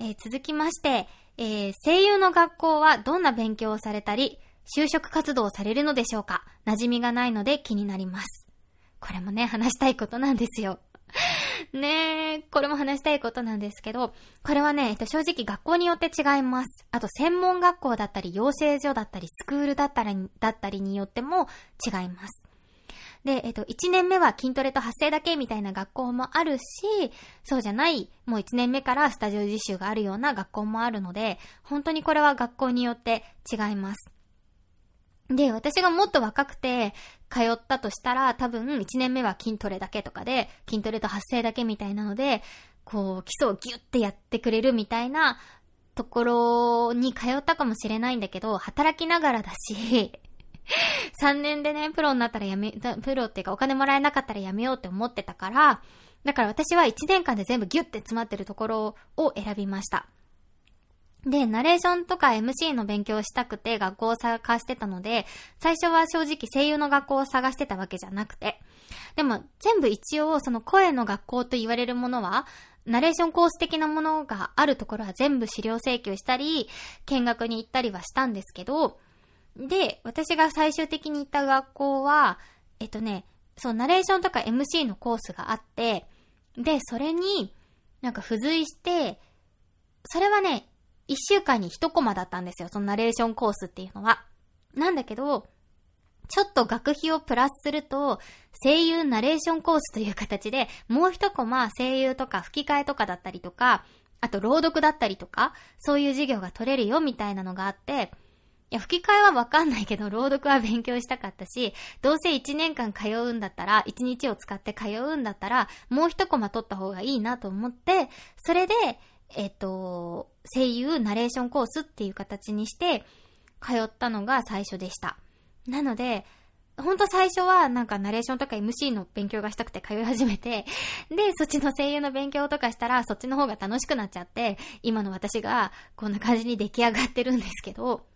えー、続きまして、えー、声優の学校はどんな勉強をされたり、就職活動をされるのでしょうか馴染みがないので気になります。これもね、話したいことなんですよ。ねえ、これも話したいことなんですけど、これはね、えっと、正直学校によって違います。あと、専門学校だったり、養成所だったり、スクールだったり、だったりによっても違います。で、えっと、1年目は筋トレと発声だけみたいな学校もあるし、そうじゃない、もう1年目からスタジオ実習があるような学校もあるので、本当にこれは学校によって違います。で、私がもっと若くて通ったとしたら、多分1年目は筋トレだけとかで、筋トレと発声だけみたいなので、こう、基礎をギュッてやってくれるみたいなところに通ったかもしれないんだけど、働きながらだし、3年でね、プロになったらやめ、プロっていうかお金もらえなかったらやめようって思ってたから、だから私は1年間で全部ギュッて詰まってるところを選びました。で、ナレーションとか MC の勉強をしたくて学校を探してたので、最初は正直声優の学校を探してたわけじゃなくて。でも、全部一応その声の学校と言われるものは、ナレーションコース的なものがあるところは全部資料請求したり、見学に行ったりはしたんですけど、で、私が最終的に行った学校は、えっとね、そう、ナレーションとか MC のコースがあって、で、それになんか付随して、それはね、一週間に一コマだったんですよ。そのナレーションコースっていうのは。なんだけど、ちょっと学費をプラスすると、声優ナレーションコースという形で、もう一コマ声優とか吹き替えとかだったりとか、あと朗読だったりとか、そういう授業が取れるよみたいなのがあって、いや、吹き替えはわかんないけど、朗読は勉強したかったし、どうせ1年間通うんだったら、1日を使って通うんだったら、もう一コマ取った方がいいなと思って、それで、えっ、と、声優ナレーションコースっていう形にして、通ったのが最初でした。なので、ほんと最初はなんかナレーションとか MC の勉強がしたくて通い始めて、で、そっちの声優の勉強とかしたらそっちの方が楽しくなっちゃって、今の私がこんな感じに出来上がってるんですけど、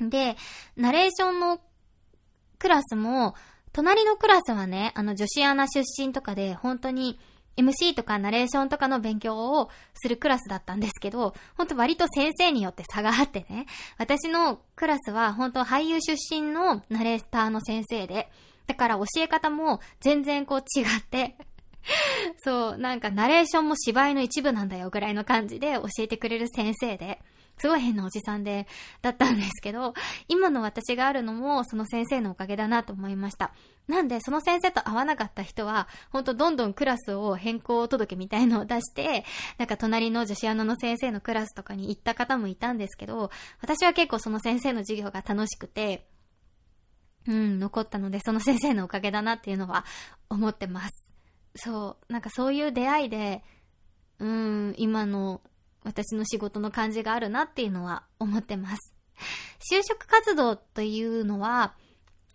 で、ナレーションのクラスも、隣のクラスはね、あの女子アナ出身とかで、本当に MC とかナレーションとかの勉強をするクラスだったんですけど、ほんと割と先生によって差があってね、私のクラスは本当俳優出身のナレーターの先生で、だから教え方も全然こう違って そう、なんかナレーションも芝居の一部なんだよぐらいの感じで教えてくれる先生で、すごい変なおじさんで、だったんですけど、今の私があるのもその先生のおかげだなと思いました。なんで、その先生と会わなかった人は、ほんとどんどんクラスを変更届みたいのを出して、なんか隣の女子アナの先生のクラスとかに行った方もいたんですけど、私は結構その先生の授業が楽しくて、うん、残ったので、その先生のおかげだなっていうのは思ってます。そう、なんかそういう出会いで、うん、今の私の仕事の感じがあるなっていうのは思ってます。就職活動というのは、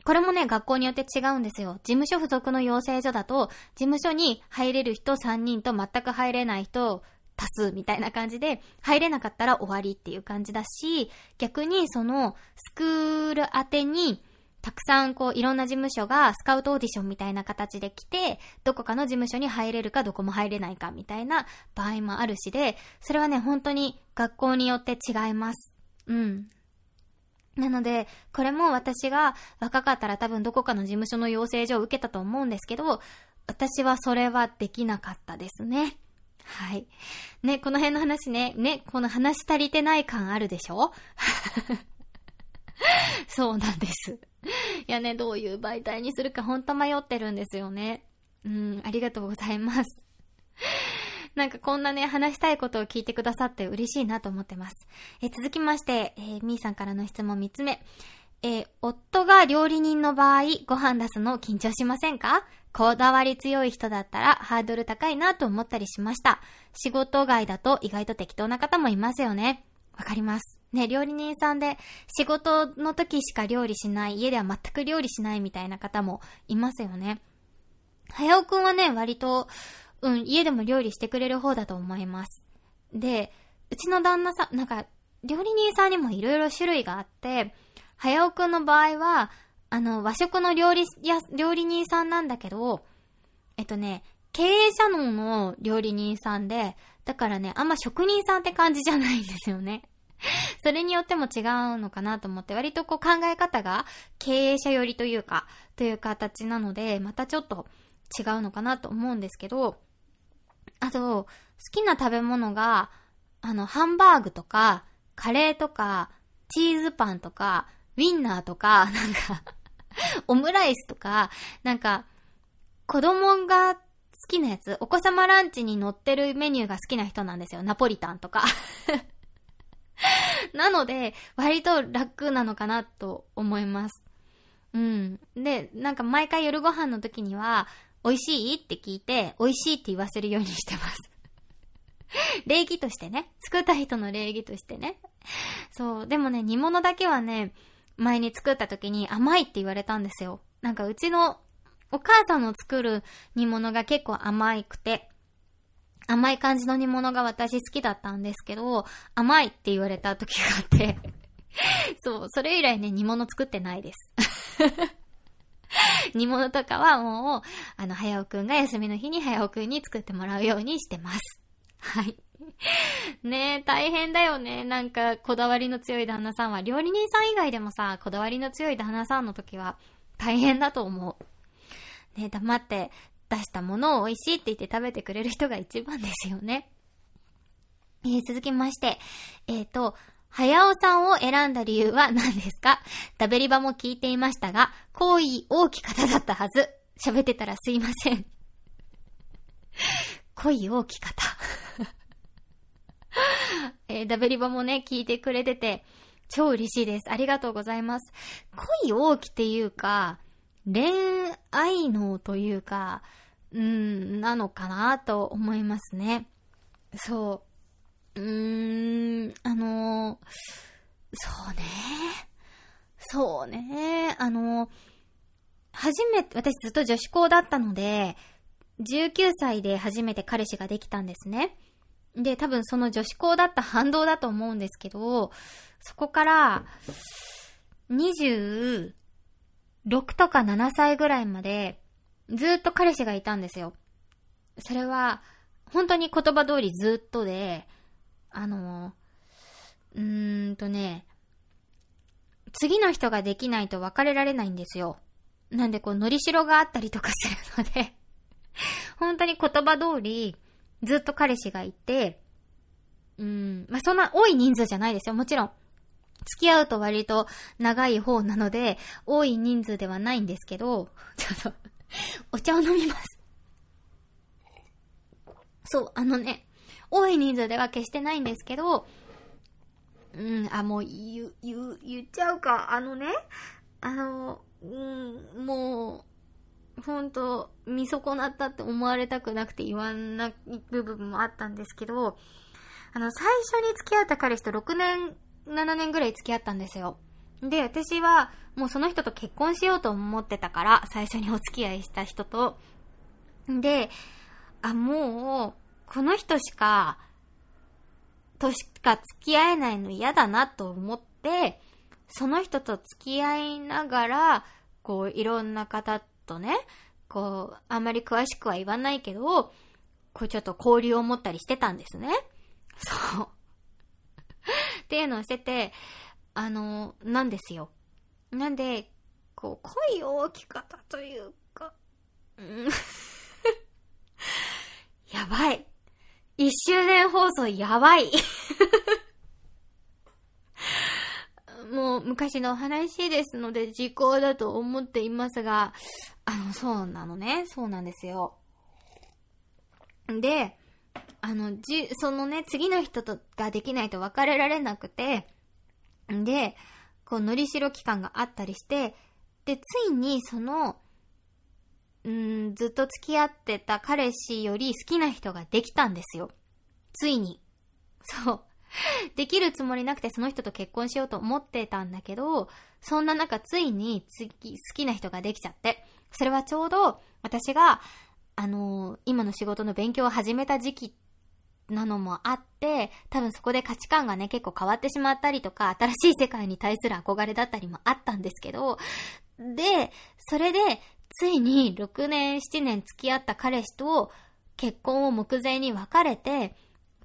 これもね、学校によって違うんですよ。事務所付属の養成所だと、事務所に入れる人3人と全く入れない人多数みたいな感じで、入れなかったら終わりっていう感じだし、逆にそのスクール宛てにたくさんこういろんな事務所がスカウトオーディションみたいな形で来て、どこかの事務所に入れるかどこも入れないかみたいな場合もあるしで、それはね、本当に学校によって違います。うん。なので、これも私が若かったら多分どこかの事務所の養成所を受けたと思うんですけど、私はそれはできなかったですね。はい。ね、この辺の話ね、ね、この話足りてない感あるでしょ？そうなんです。いやね、どういう媒体にするかほんと迷ってるんですよね。うん、ありがとうございます。なんかこんなね、話したいことを聞いてくださって嬉しいなと思ってます。え続きまして、えー、みーさんからの質問3つ目。えー、夫が料理人の場合、ご飯出すの緊張しませんか？こだわり強い人だったらハードル高いなと思ったりしました。仕事外だと意外と適当な方もいますよね。わかります。ね、料理人さんで仕事の時しか料理しない、家では全く料理しないみたいな方もいますよね。はやおくんはね、割と、うん、家でも料理してくれる方だと思います。で、うちの旦那さん、なんか、料理人さんにもいろいろ種類があって、はやおくんの場合は、あの、和食の料理や、料理人さんなんだけど、えっとね、経営者の料理人さんで、だからね、あんま職人さんって感じじゃないんですよね。それによっても違うのかなと思って、割とこう考え方が経営者寄りというか、という形なので、またちょっと違うのかなと思うんですけど、あと、好きな食べ物が、あの、ハンバーグとか、カレーとか、チーズパンとか、ウィンナーとか、なんか オムライスとか、なんか、子供が好きなやつ、お子様ランチに乗ってるメニューが好きな人なんですよ。ナポリタンとか なので、割と楽なのかなと思います。うん。で、なんか毎回夜ご飯の時には、美味しい？って聞いて、美味しいって言わせるようにしてます。礼儀としてね。作った人の礼儀としてね。そう。でもね、煮物だけはね、前に作った時に甘いって言われたんですよ。なんかうちのお母さんの作る煮物が結構甘くて、甘い感じの煮物が私好きだったんですけど、甘いって言われた時があって そう、それ以来ね、煮物作ってないです 煮物とかはもう、あの、早尾くんが休みの日に早尾くんに作ってもらうようにしてます。はい。ねえ、大変だよね。なんか、こだわりの強い旦那さんは、料理人さん以外でもさ、こだわりの強い旦那さんの時は、大変だと思う。ね黙って出したものを美味しいって言って食べてくれる人が一番ですよね。えー、続きまして、えっ、ー、と、早尾さんを選んだ理由は何ですか？ダベリバも聞いていましたが、好意大き方だったはず。喋ってたらすいません。恋大き方 えー、ダベリバもね、聞いてくれてて、超嬉しいです。ありがとうございます。恋大きっていうか、恋愛能というか、うん、なのかなと思いますね。そう。うーん、あのそうね。そうね。あの初めて、私ずっと女子校だったので、19歳で初めて彼氏ができたんですね。で、多分その女子校だった反動だと思うんですけど、そこから、26とか7歳ぐらいまで、ずっと彼氏がいたんですよ。それは、本当に言葉通りずっとで、あの、うーんとね、次の人ができないと別れられないんですよ。なんでこう、のりしろがあったりとかするので 本当に言葉通り、ずっと彼氏がいて、うん、まあ、そんな多い人数じゃないですよ。もちろん。付き合うと割と長い方なので、多い人数ではないんですけど、ちょっとお茶を飲みます。そう、あのね、多い人数では決してないんですけど、うん、あ、もう言、言、言っちゃうか。あのね、あの、うん、もう、ほんと、見損なったって思われたくなくて言わない部分もあったんですけど、あの、最初に付き合った彼氏と6年、7年ぐらい付き合ったんですよ。で、私は、もうその人と結婚しようと思ってたから、最初にお付き合いした人と。で、あ、もう、この人しか、としか付き合えないの嫌だなと思って、その人と付き合いながら、こう、いろんな方とね、こう、あんまり詳しくは言わないけど、こう、ちょっと交流を持ったりしてたんですね。そう。っていうのをしてて、あの、なんですよ。なんで、こう、声大きかったというか、ん。やばい。一周年放送やばい。もう昔の話ですので時効だと思っていますが、あの、そうなのね。そうなんですよ。で、あの、じ、そのね、次の人とができないと別れられなくて、で、こう、のりしろ期間があったりして、で、ついにその、うん、ずっと付き合ってた彼氏より好きな人ができたんですよ。ついに。そう。できるつもりなくてその人と結婚しようと思ってたんだけど、そんな中ついに次、好きな人ができちゃって。それはちょうど私が、あのー、今の仕事の勉強を始めた時期なのもあって、多分そこで価値観がね、結構変わってしまったりとか、新しい世界に対する憧れだったりもあったんですけど、で、それで、ついに6年7年付き合った彼氏と結婚を目前に別れて、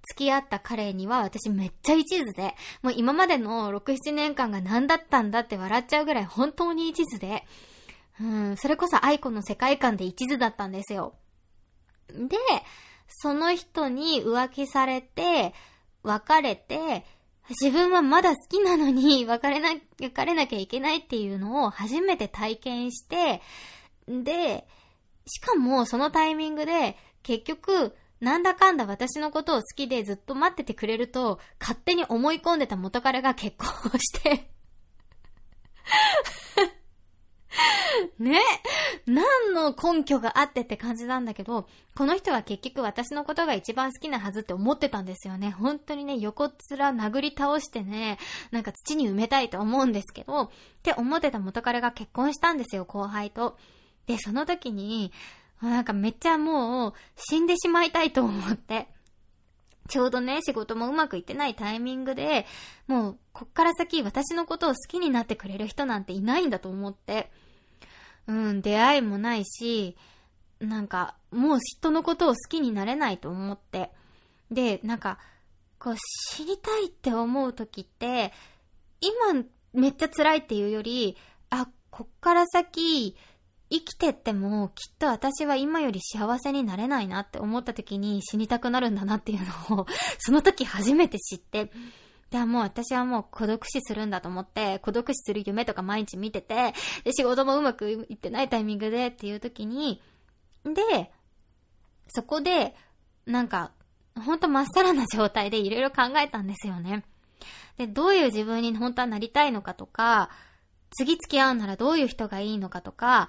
付き合った彼には私めっちゃ一途で、もう今までの6、7年間が何だったんだって笑っちゃうぐらい本当に一途で、うん、それこそ愛子の世界観で一途だったんですよ。で、その人に浮気されて、別れて、自分はまだ好きなのに 別れな、別れなきゃいけないっていうのを初めて体験して、で、しかもそのタイミングで結局なんだかんだ私のことを好きでずっと待っててくれると、勝手に思い込んでた元彼が結婚をして。ね何の根拠があってって感じなんだけど、この人は結局私のことが一番好きなはずって思ってたんですよね。本当にね、横っ面殴り倒してね、なんか土に埋めたいと思うんですけど、って思ってた元彼が結婚したんですよ、後輩と。で、その時に、なんかめっちゃもう死んでしまいたいと思って。ちょうどね、仕事もうまくいってないタイミングで、もう、こっから先私のことを好きになってくれる人なんていないんだと思って。うん、出会いもないし、なんか、もう人のことを好きになれないと思って。で、なんか、こう、知りたいって思う時って、今めっちゃ辛いっていうより、あ、こっから先、生きてってもきっと私は今より幸せになれないなって思った時に死にたくなるんだなっていうのをその時初めて知って、で、もう私はもう孤独死するんだと思って、孤独死する夢とか毎日見てて、で、仕事もうまくいってないタイミングでっていう時に、で、そこで、なんか、ほんとまっさらな状態でいろいろ考えたんですよね。で、どういう自分に本当はなりたいのかとか、次付き合うならどういう人がいいのかとか、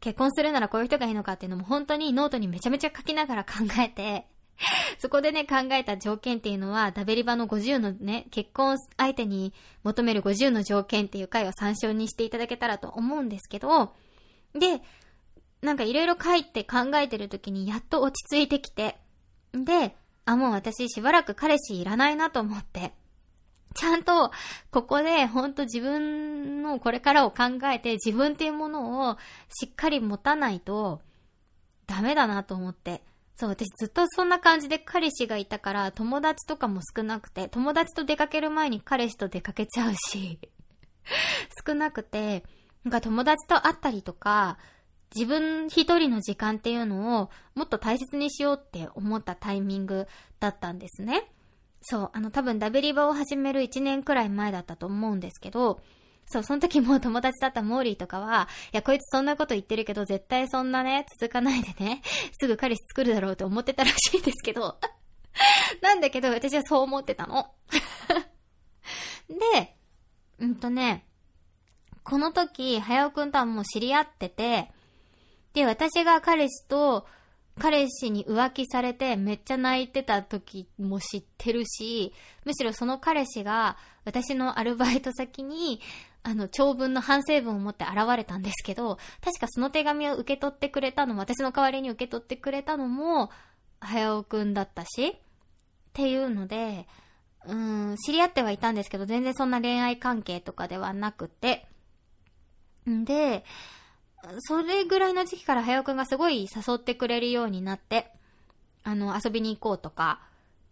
結婚するならこういう人がいいのかっていうのも本当にノートにめちゃめちゃ書きながら考えて、そこでね、考えた条件っていうのは、ダベリバの50のね、結婚相手に求める50の条件っていう回を参照にしていただけたらと思うんですけど、で、なんかいろいろ書いて考えてる時にやっと落ち着いてきて、で、あ、もう私しばらく彼氏いらないなと思って、ちゃんと、ここで、ほんと自分のこれからを考えて、自分っていうものをしっかり持たないと、ダメだなと思って。そう、私ずっとそんな感じで彼氏がいたから、友達とかも少なくて、友達と出かける前に彼氏と出かけちゃうし、少なくて、なんか友達と会ったりとか、自分一人の時間っていうのをもっと大切にしようって思ったタイミングだったんですね。そう、あの多分ダベリバを始める1年くらい前だったと思うんですけど、そう、その時も友達だったモーリーとかは、いや、こいつそんなこと言ってるけど、絶対そんなね、続かないでね、すぐ彼氏作るだろうと思ってたらしいんですけど、なんだけど、私はそう思ってたの。で、うんとね、この時、早尾くんとはもう知り合ってて、で、私が彼氏と、彼氏に浮気されてめっちゃ泣いてた時も知ってるし、むしろその彼氏が私のアルバイト先に、あの、長文の反省文を持って現れたんですけど、確かその手紙を受け取ってくれたのも、私の代わりに受け取ってくれたのも、早尾くんだったし、っていうので、うん、知り合ってはいたんですけど、全然そんな恋愛関係とかではなくて、んで、それぐらいの時期から早尾くんがすごい誘ってくれるようになって、あの、遊びに行こうとか、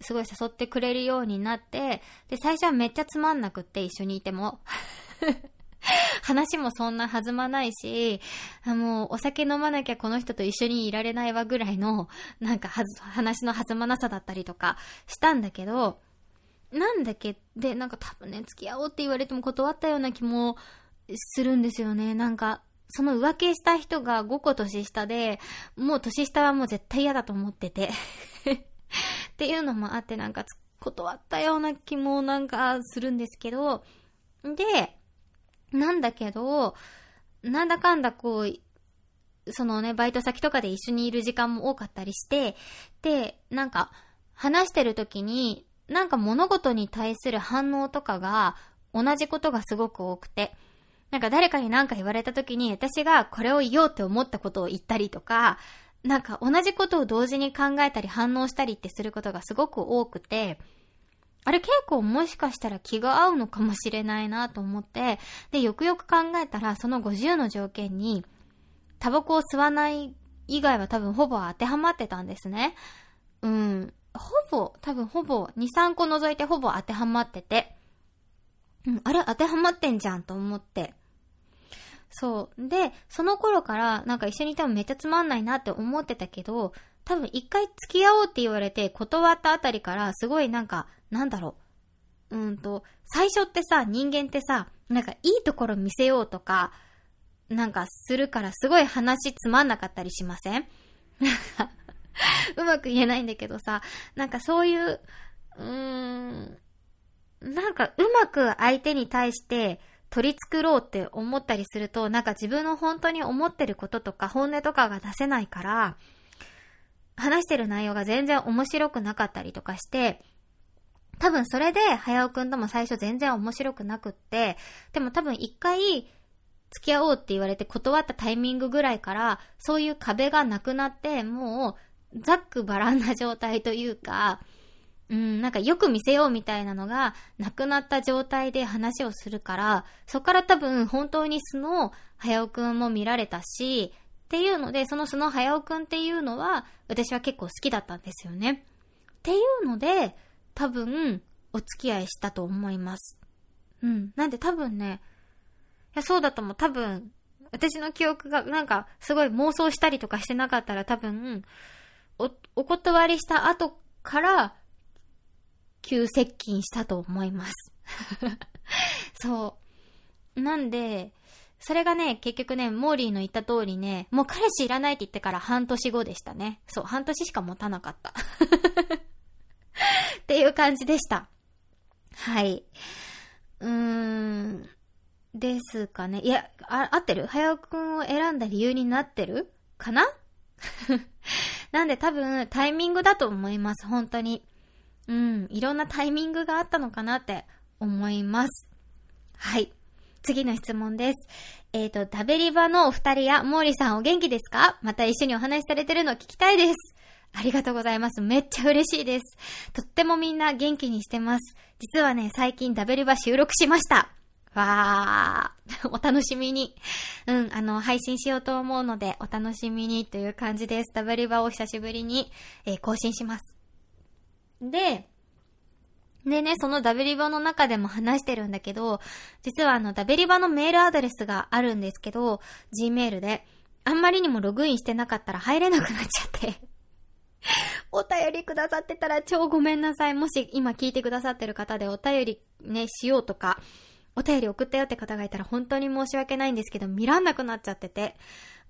すごい誘ってくれるようになって、で、最初はめっちゃつまんなくって一緒にいても。話もそんな弾まないし、もうお酒飲まなきゃこの人と一緒にいられないわぐらいの、なんかはず、話の弾まなさだったりとかしたんだけど、なんだっけ、で、なんか多分ね、付き合おうって言われても断ったような気もするんですよね。なんか、その浮気した人が5個年下で、もう年下はもう絶対嫌だと思ってて っていうのもあってなんか断ったような気もなんかするんですけど、で、なんだけど、なんだかんだこう、そのね、バイト先とかで一緒にいる時間も多かったりして、で、なんか、話してる時に、なんか物事に対する反応とかが、同じことがすごく多くて、なんか誰かに何か言われた時に私がこれを言おうって思ったことを言ったりとか、なんか同じことを同時に考えたり反応したりってすることがすごく多くて、あれ結構もしかしたら気が合うのかもしれないなと思って、で、よくよく考えたらその50の条件に、タバコを吸わない以外は多分ほぼ当てはまってたんですね。うん。ほぼ、多分ほぼ、2、3個除いてほぼ当てはまってて。うん、あれ当てはまってんじゃんと思って。そう。で、その頃からなんか一緒にいてもめっちゃつまんないなって思ってたけど、多分一回付き合おうって言われて断ったあたりからすごいなんか、なんだろう。うんと、最初ってさ、人間ってさ、なんかいいところ見せようとか、なんかするからすごい話つまんなかったりしません？うまく言えないんだけどさ、なんかそういう、うーん、なんかうまく相手に対して取り繕ろうって思ったりすると、なんか自分の本当に思ってることとか本音とかが出せないから、話してる内容が全然面白くなかったりとかして、多分それで、早尾くんとも最初全然面白くなくって、でも多分一回、付き合おうって言われて断ったタイミングぐらいから、そういう壁がなくなって、もう、ざっくばらんな状態というか、うん、なんかよく見せようみたいなのがなくなった状態で話をするから、そこから多分本当に素の早尾くんも見られたし、っていうので、その素の早尾くんっていうのは、私は結構好きだったんですよね。っていうので、多分、お付き合いしたと思います。うん。なんで多分ね、いや、そうだと思う。多分、私の記憶が、なんか、すごい妄想したりとかしてなかったら多分、お、お断りした後から、急接近したと思います。そう。なんで、それがね、結局ね、モーリーの言った通りね、もう彼氏いらないって言ってから半年後でしたね。そう、半年しか持たなかった。っていう感じでした。はい。うーん。ですかね。いや、あ、合ってる？早尾くんを選んだ理由になってる？かな？なんで多分タイミングだと思います、本当に。うん、いろんなタイミングがあったのかなって思います。はい。次の質問です。えっ、ー、と、ダベリバのお二人やモーリーさんお元気ですか？また一緒にお話しされてるの聞きたいです。ありがとうございます。めっちゃ嬉しいです。とってもみんな元気にしてます。実はね、最近ダベリバ収録しました。わー、お楽しみに。うん、あの、配信しようと思うので、お楽しみにという感じです。ダブリバを久しぶりに、えー、更新します。で、でね、そのダベリバの中でも話してるんだけど、実はあの、ダベリバのメールアドレスがあるんですけど、Gmail で、あんまりにもログインしてなかったら入れなくなっちゃって お便りくださってたら超ごめんなさい。もし今聞いてくださってる方でお便りね、しようとか、お便り送ったよって方がいたら本当に申し訳ないんですけど、見らんなくなっちゃってて。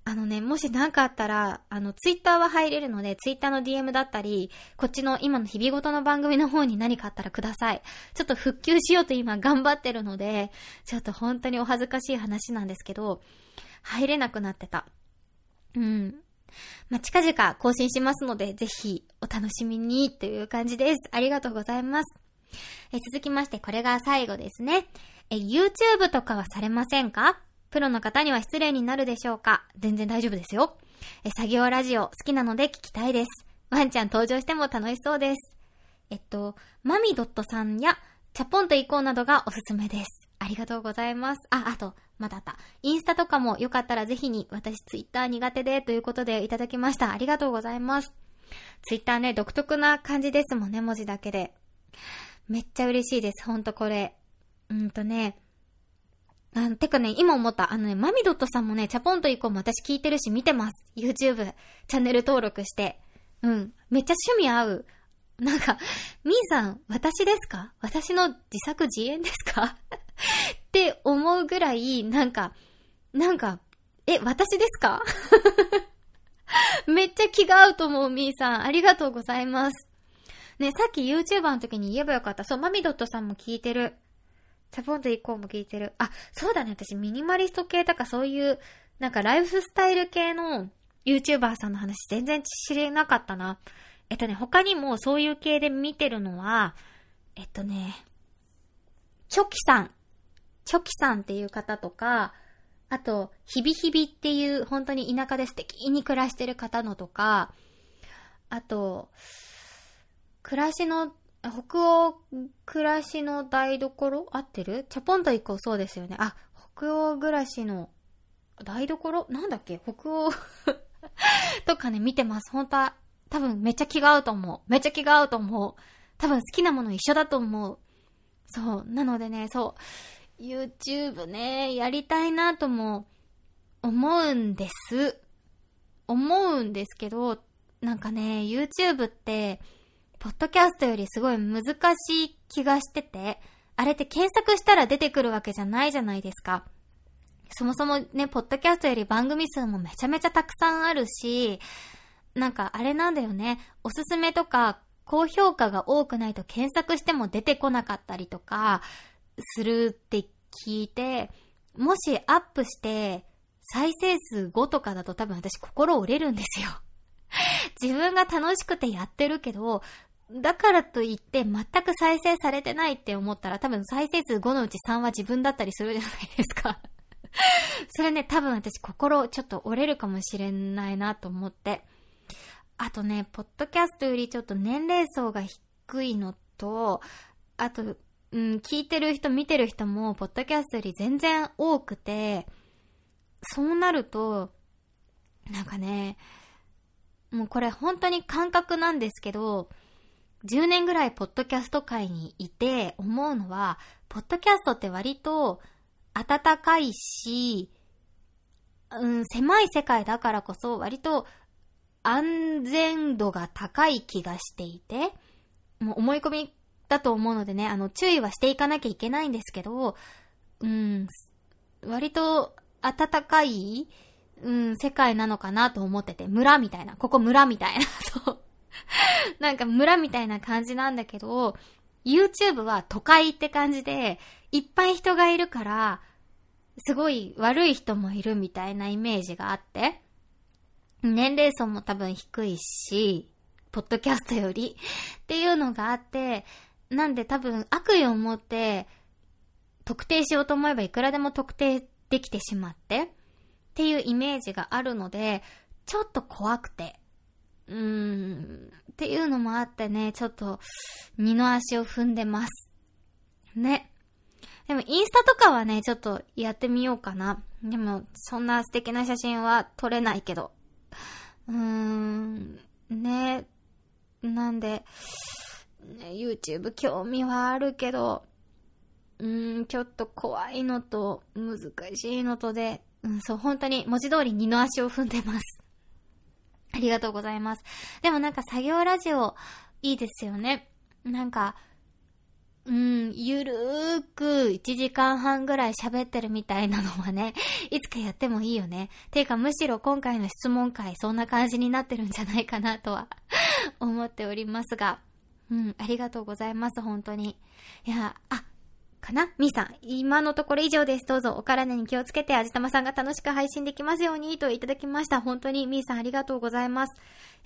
あのね、もし何かあったら、あの、ツイッターは入れるので、ツイッターの DM だったり、こっちの今の日々ごとの番組の方に何かあったらください。ちょっと復旧しようと今頑張ってるので、ちょっと本当にお恥ずかしい話なんですけど、入れなくなってた。うん。まあ、近々更新しますので、ぜひお楽しみにという感じです。ありがとうございます。え続きまして、これが最後ですね。え、YouTube とかはされませんか？プロの方には失礼になるでしょうか？全然大丈夫ですよ。え、作業ラジオ好きなので聞きたいです。ワンちゃん登場しても楽しそうです。えっと、マミドットさんや、チャポンと行こうなどがおすすめです。ありがとうございます。あ、あと、まだあった。インスタとかもよかったらぜひに、私ツイッター苦手でということでいただきました。ありがとうございます。ツイッターね、独特な感じですもんね、文字だけで。めっちゃ嬉しいです。ほんとこれ。うんとね、あの、てかね、今思った、あのね、マミドットさんもね、チャポンと行こうも私聞いてるし見てます。YouTube、チャンネル登録して。うん。めっちゃ趣味合う。なんか、みーさん、私ですか？私の自作自演ですか？って思うぐらい、なんか、なんか、え、私ですか？めっちゃ気が合うと思う、みーさん。ありがとうございます。ね、さっき YouTuber の時に言えばよかった。そう、マミドットさんも聞いてる。チャポンと以降も聞いてる。あ、そうだね。私ミニマリスト系とかそういう、なんかライフスタイル系の YouTuber さんの話全然知れなかったな。えっとね、他にもそういう系で見てるのは、えっとね、チョキさん。チョキさんっていう方とか、あと、ヒビヒビっていう本当に田舎で素敵に暮らしてる方のとか、あと、暮らしの北欧暮らしの台所？合ってる？チャポンと一個そうですよね。あ、北欧暮らしの台所？なんだっけ？北欧 とかね、見てます。本当は、多分めっちゃ気が合うと思う。めっちゃ気が合うと思う。多分好きなもの一緒だと思う。そう。なのでね、そう。YouTube ね、やりたいなとも思うんです。思うんですけど、なんかね、YouTube って、ポッドキャストよりすごい難しい気がしてて、あれって検索したら出てくるわけじゃないじゃないですか。そもそもね、ポッドキャストより番組数もめちゃめちゃたくさんあるし、なんかあれなんだよね、おすすめとか高評価が多くないと検索しても出てこなかったりとかするって聞いて、もしアップして再生数5とかだと多分私心折れるんですよ。自分が楽しくてやってるけど、だからといって全く再生されてないって思ったら多分再生数5のうち3は自分だったりするじゃないですか それね、多分私心ちょっと折れるかもしれないなと思って。あとね、ポッドキャストよりちょっと年齢層が低いのと、あと、うん、聞いてる人、見てる人も、ポッドキャストより全然多くて、そうなると、なんかね、もうこれ本当に感覚なんですけど、10年ぐらいポッドキャスト界にいて思うのは、ポッドキャストって割と暖かいし、うん、狭い世界だからこそ割と安全度が高い気がしていて、もう思い込みだと思うのでね、あの、注意はしていかなきゃいけないんですけど、うん、割と暖かい、うん、世界なのかなと思ってて、村みたいな、ここ村みたいな、そう。なんか村みたいな感じなんだけど、YouTube は都会って感じで、いっぱい人がいるから、すごい悪い人もいるみたいなイメージがあって、年齢層も多分低いし、ポッドキャストよりっていうのがあって、なんで多分悪意を持って特定しようと思えばいくらでも特定できてしまってっていうイメージがあるので、ちょっと怖くて、うーん、っていうのもあってね、ちょっと、二の足を踏んでます。ね。でも、インスタとかはね、ちょっとやってみようかな。でも、そんな素敵な写真は撮れないけど。うーん、ね。なんで、ね、YouTube 興味はあるけど、うーん、ちょっと怖いのと、難しいのとで、うん、そう、本当に文字通り二の足を踏んでます。ありがとうございます。でもなんか作業ラジオいいですよね。なんか、うん、ゆるーく1時間半ぐらい喋ってるみたいなのはね、いつかやってもいいよね。ていうかむしろ今回の質問会そんな感じになってるんじゃないかなとは 思っておりますが。うん、ありがとうございます、本当に。いや、あ、かな？みーさん、今のところ以上です。どうぞお体に気をつけて、あじたまさんが楽しく配信できますようにといただきました。本当にみーさんありがとうございます。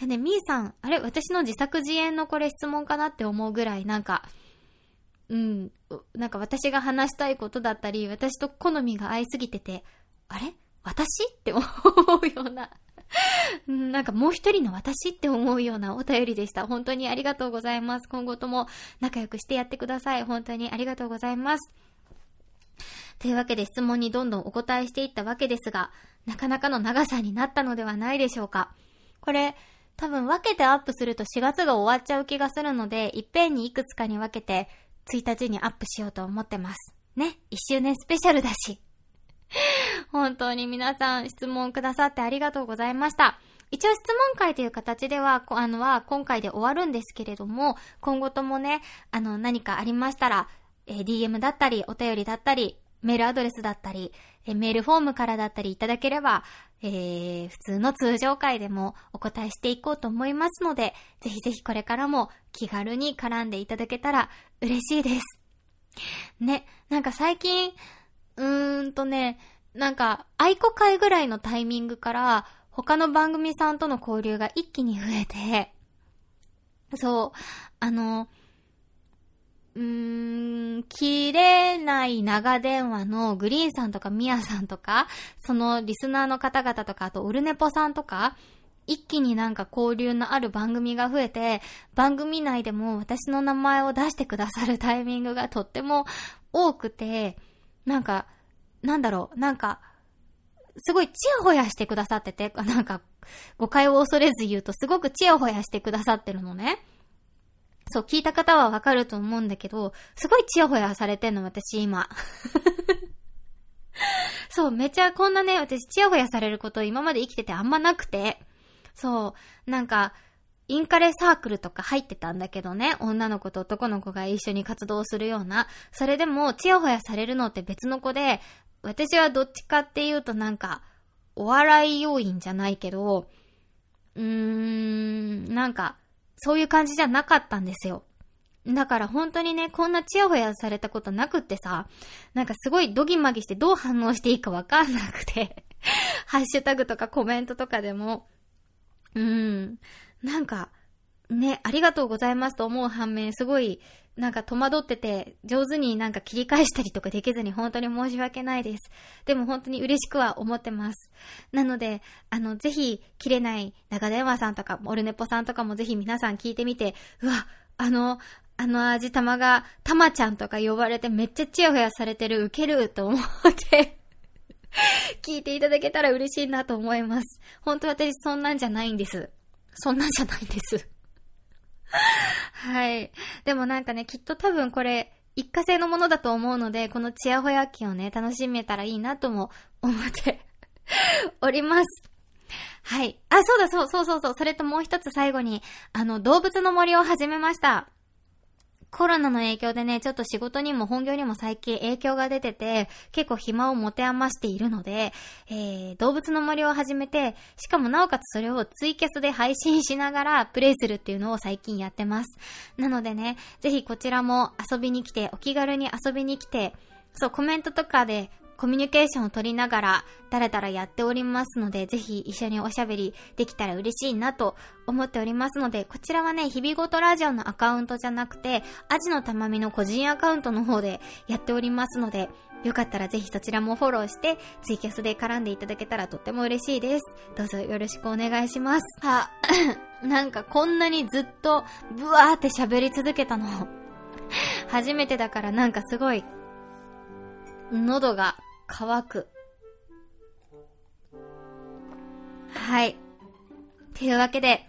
いやね、みーさん、あれ私の自作自演のこれ質問かなって思うぐらい、なんか、うん、なんか私が話したいことだったり、私と好みが合いすぎてて、あれ？私？って思うようななんかもう一人の私って思うようなお便りでした。本当にありがとうございます。今後とも仲良くしてやってください。本当にありがとうございます。というわけで質問にどんどんお答えしていったわけですが、なかなかの長さになったのではないでしょうか。これ、多分分けてアップすると4月が終わっちゃう気がするので、いっぺんにいくつかに分けて1日にアップしようと思ってます。ね。1周年スペシャルだし。本当に皆さん質問くださってありがとうございました。一応質問会という形では、あのは今回で終わるんですけれども、今後ともね、あの何かありましたら、えー、DM だったり、お便りだったり、メールアドレスだったり、えー、メールフォームからだったりいただければ、えー、普通の通常会でもお答えしていこうと思いますので、ぜひぜひこれからも気軽に絡んでいただけたら嬉しいです。ね、なんか最近、うーんとね、なんか、愛子会ぐらいのタイミングから、他の番組さんとの交流が一気に増えて、そう、あの、うーん、切れない長電話のグリーンさんとかミヤさんとか、そのリスナーの方々とか、あとオルネポさんとか、一気になんか交流のある番組が増えて、番組内でも私の名前を出してくださるタイミングがとっても多くて、なんか、なんだろう、なんか、すごいチヤホヤしてくださってて、なんか、誤解を恐れず言うと、すごくチヤホヤしてくださってるのね。そう、聞いた方はわかると思うんだけど、すごいチヤホヤされてんの、私今。そう、めちゃこんなね、私チヤホヤされること今まで生きててあんまなくて。そう、なんか、インカレサークルとか入ってたんだけどね、女の子と男の子が一緒に活動するような。それでも、チヤホヤされるのって別の子で、私はどっちかっていうとなんか、お笑い要因じゃないけど、うーん、なんか、そういう感じじゃなかったんですよ。だから本当にね、こんなチヤホヤされたことなくってさ、なんかすごいドギマギしてどう反応していいかわかんなくて ハッシュタグとかコメントとかでも、うーん、なんか、ね、ありがとうございますと思う反面、すごい、なんか戸惑ってて、上手になんか切り返したりとかできずに本当に申し訳ないです。でも本当に嬉しくは思ってます。なので、あの、ぜひ、切れない長電話さんとか、オルネポさんとかもぜひ皆さん聞いてみて、うわ、あの、あの味玉が、たまちゃんとか呼ばれてめっちゃチヤホヤされてる、ウケると思って 聞いていただけたら嬉しいなと思います。本当私そんなんじゃないんです。そんなんじゃないんですはい。でもなんかね、きっと多分これ、一過性のものだと思うので、このチヤホヤ期をね、楽しめたらいいなとも思って おります。はい。あ、そうだ、そう、そうそうそう。それともう一つ最後に、あの、動物の森を始めました。コロナの影響でね、ちょっと仕事にも本業にも最近影響が出てて、結構暇を持て余しているので、えー、動物の森を始めて、しかもなおかつそれをツイキャスで配信しながらプレイするっていうのを最近やってます。なのでね、ぜひこちらも遊びに来て、お気軽に遊びに来て、そう、コメントとかでコミュニケーションを取りながら、だらだらやっておりますので、ぜひ一緒におしゃべりできたら嬉しいなと思っておりますので、こちらはね、日々ごとラジオのアカウントじゃなくて、アジのたまみの個人アカウントの方でやっておりますので、よかったらぜひそちらもフォローして、ツイキャスで絡んでいただけたらとっても嬉しいです。どうぞよろしくお願いします。あ、なんかこんなにずっと、ブワーって喋り続けたの、初めてだからなんかすごい、喉が乾く。はい。というわけで、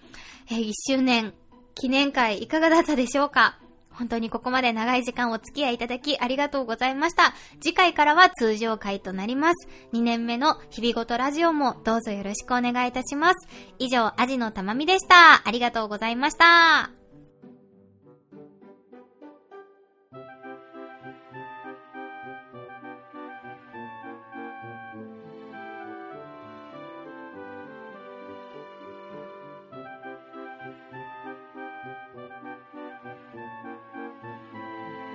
えー、1周年記念会いかがだったでしょうか？本当にここまで長い時間お付き合いいただきありがとうございました。次回からは通常回となります。2年目の日々ごとラジオもどうぞよろしくお願いいたします。以上、アジのたまみでした。ありがとうございました。